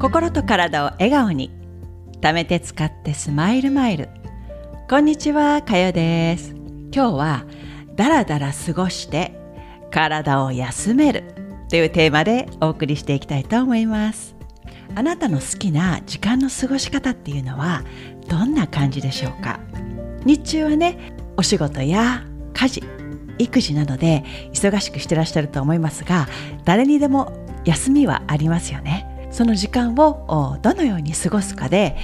心と体を笑顔に。貯めて使ってスマイルマイル。こんにちはかよです。今日はだらだら過ごして体を休める。というテーマでお送りしていきたいと思います。あなたの好きな時間の過ごし方っていうのはどんな感じでしょうか？日中はねお仕事や家事育児などで忙しくしてらっしゃると思いますが誰にでも休みはありますよね。その時間をどのように過ごすかで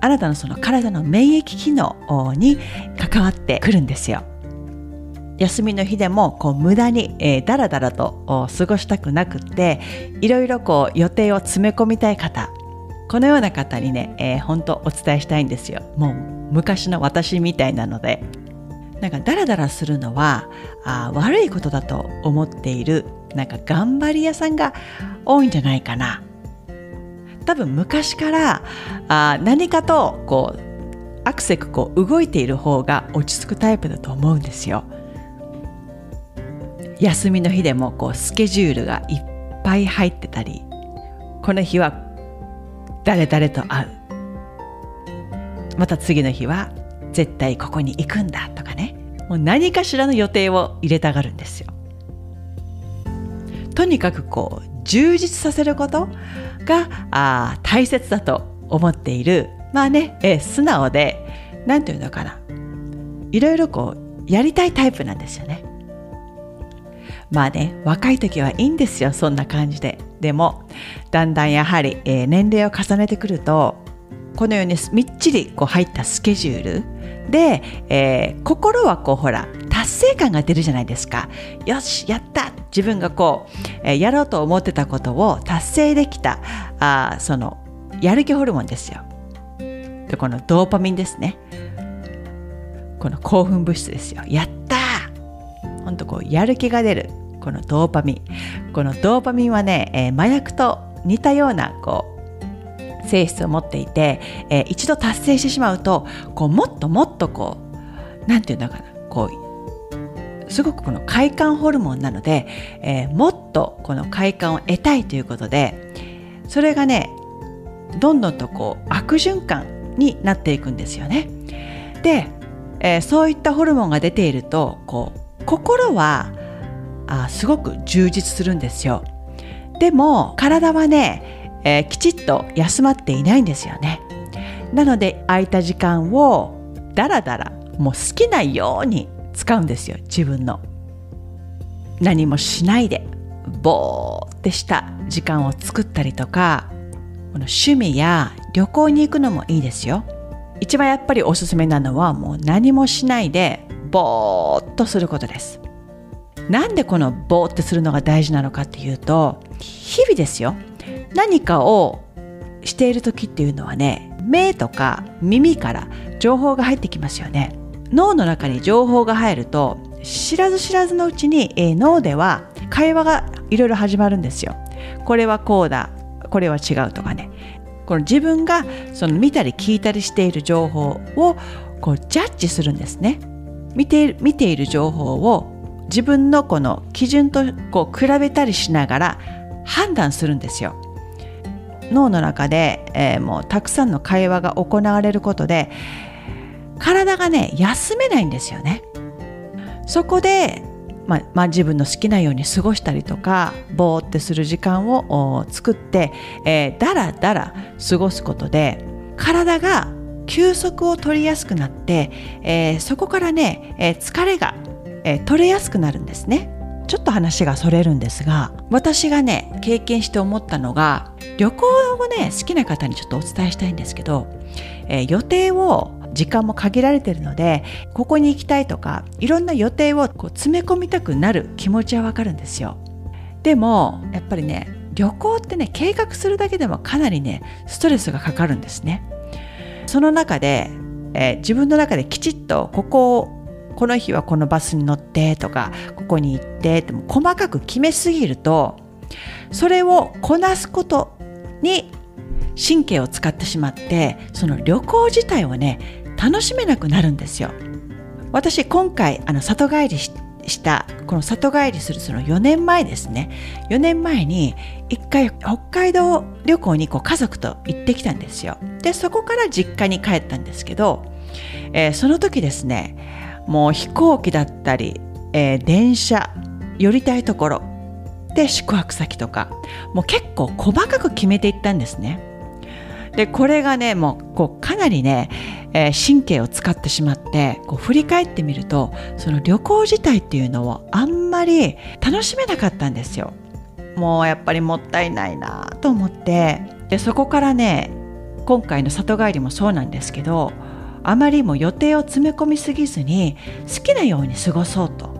あなたのその体の免疫機能に関わってくるんですよ。休みの日でもこう無駄に、えー、だらだらと過ごしたくなくっていろいろこう予定を詰め込みたい方このような方にね、えー、本当お伝えしたいんですよ。もう昔の私みたいなので。なんかダラダラするのはあ悪いことだと思っているなんか頑張り屋さんが多いんじゃないかな。多分昔からあ何かとこうアクセクこう動いている方が落ち着くタイプだと思うんですよ。休みの日でもこうスケジュールがいっぱい入ってたりこの日は誰々と会う。また次の日は絶対ここに行くんだとかね。もう何かしらの予定を入れたがるんですよ。とにかくこう充実させることがあ大切だと思っている。まあね、え素直で何て言うのかな。いろいろこうやりたいタイプなんですよね。まあね若い時はいいんですよそんな感じで。でもだんだんやはり、えー、年齢を重ねてくるとこのようにみっちりこう入ったスケジュールで、えー、心はこうほら達成感が出るじゃないですか。よしやった。自分がこう、えー、やろうと思ってたことを達成できたあそのやる気ホルモンですよ。でこのドーパミンですね。この興奮物質ですよ。やったほんとこうやる気が出る。このドーパミン。このドーパミンはね、えー、麻薬と似たようなこう性質を持っていて、えー、一度達成してしまうとこうもっともっとこう何て言うのかな。こうすごくこの快感ホルモンなので、えー、もっとこの快感を得たいということでそれがねどんどんとこう悪循環になっていくんですよね。で、えー、そういったホルモンが出ているとこう心はあすごく充実するんですよ。でも体はねえー、きちっと休まっていないんですよね。なので空いた時間をだらだらもう好きなように使うんですよ自分の。何もしないでぼーってした時間を作ったりとかこの趣味や旅行に行くのもいいですよ。一番やっぱりおすすめなのはもう何もしないでぼーっとすることです。なんでこのぼーってするのが大事なのかっていうと日々ですよ何かをしている時っていうのはね目とか耳から情報が入ってきますよね脳の中に情報が入ると知らず知らずのうちに、えー、脳では会話がいろいろ始まるんですよ。これはこうだこれは違うとかね。この自分がその見たり聞いたりしている情報をこうジャッジするんですね。見て見ている情報を自分のこの基準とこう比べたりしながら判断するんですよ。脳の中で、えー、もうたくさんの会話が行われることで体がね休めないんですよね。そこで、まあ、まあ、自分の好きなように過ごしたりとかぼーってする時間を作って、えー、だらだら過ごすことで体が休息を取りやすくなって、えー、そこからね、えー、疲れが、え、取れやすくなるんですね。ちょっと話がそれるんですが私がね経験して思ったのが旅行をね好きな方にちょっとお伝えしたいんですけど、え、予定を時間も限られてるのでここに行きたいとかいろんな予定をこう詰め込みたくなる気持ちはわかるんですよ。でもやっぱりね旅行ってね計画するだけでもかなりねストレスがかかるんですね。その中で、えー、自分の中できちっとここをこの日はこのバスに乗ってとかここに行ってっても細かく決めすぎるとそれをこなすことに神経を使ってしまってその旅行自体をね楽しめなくなるんですよ。私今回あの里帰りしたこの里帰りするその4年前ですね。4年前に一回北海道旅行にこう家族と行ってきたんですよ。でそこから実家に帰ったんですけど、えー、その時ですねもう飛行機だったり、えー、電車寄りたいところで宿泊先とかもう結構細かく決めていったんですね。でこれがねもうこうかなりね、えー、神経を使ってしまってこう振り返ってみるとその旅行自体っていうのをあんまり楽しめなかったんですよ。もうやっぱりもったいないなと思ってでそこからね今回の里帰りもそうなんですけどあまりも予定を詰め込みすぎずに好きなように過ごそうと。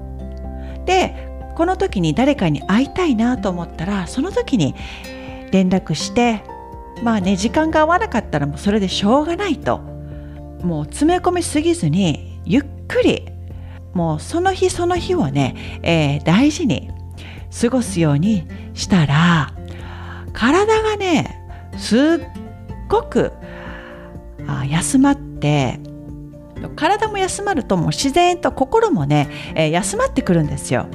でこの時に誰かに会いたいなと思ったらその時に連絡してまあね時間が合わなかったらもうそれでしょうがないともう詰め込みすぎずにゆっくりもうその日その日をね、えー、大事に過ごすようにしたら体がねすっごくあ休まって体も休まるともう自然と心もね、えー、休まってくるんですよ。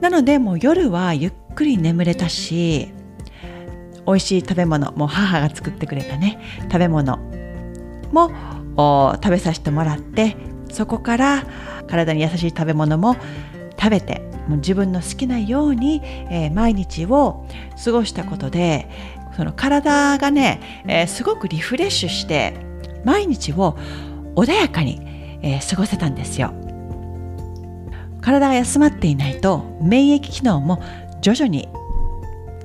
なのでもう夜はゆっくり眠れたし美味しい食べ物もう母が作ってくれたね食べ物も食べさせてもらってそこから体に優しい食べ物も食べてもう自分の好きなように、えー、毎日を過ごしたことでその体がね、えー、すごくリフレッシュして毎日を穏やかに、えー、過ごせたんですよ。体が休まっていないと免疫機能も徐々に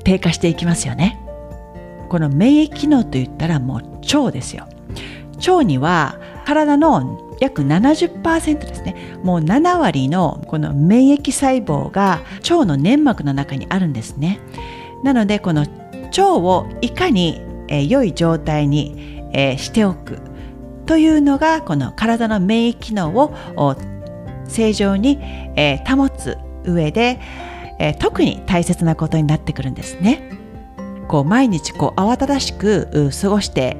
低下していきますよね。この免疫機能といったらもう腸ですよ。腸には体の約70%ですねもう7割のこの免疫細胞が腸の粘膜の中にあるんですねなのでこの腸をいかに、えー、良い状態に、えー、しておくというのがこの体の免疫機能を正常に、えー、保つ上で、えー、特に大切なことになってくるんですね。こう毎日こう慌ただしく過ごして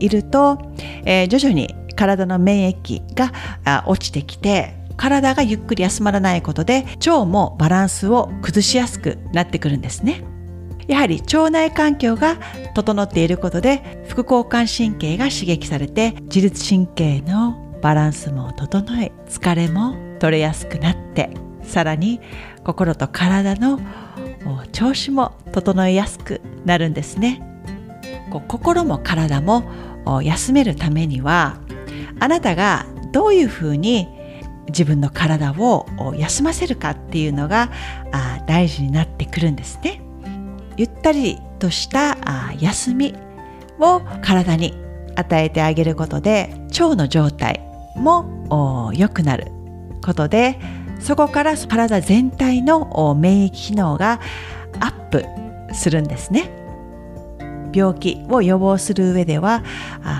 いると、えー、徐々に体の免疫が落ちてきて体がゆっくり休まらないことで腸もバランスを崩しやすくなってくるんですね。やはり腸内環境が整っていることで副交感神経が刺激されて自律神経のバランスも整い疲れも取れやすくなってさらに心と体の調子も整いやすくなるんですね心も体も休めるためにはあなたがどういうふうに自分の体を休ませるかっていうのが大事になってくるんですね。ゆったりとした休みを体に与えてあげることで腸の状態も良くなることでそこから体全体の免疫機能がアップするんですね。病気を予防する上では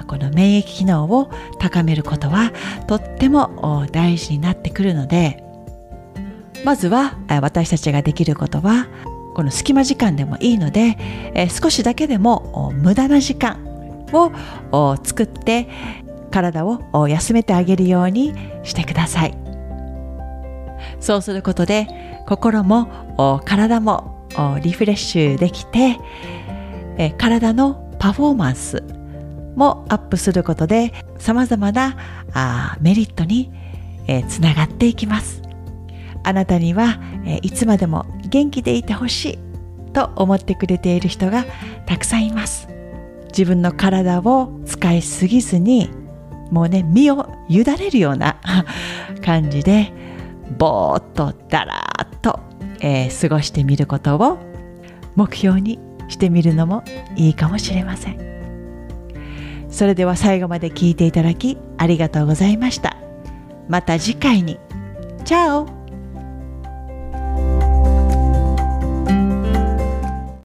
この免疫機能を高めることはとっても大事になってくるのでまずは私たちができることはこの隙間時間でもいいのでえ少しだけでも無駄な時間を作って体を休めてあげるようにしてください。そうすることで心も体もリフレッシュできて体のパフォーマンスもアップすることでさまざまなメリットにえつながっていきます。あなたにはえいつまでも元気でいてほしいと思ってくれている人がたくさんいます。自分の体を使いすぎずにもうね身を委ねるような 感じでぼーっとだらーっと、えー、過ごしてみることを目標にしてみるのもいいかもしれません。それでは最後まで聞いていただきありがとうございました。また次回に。チャオ。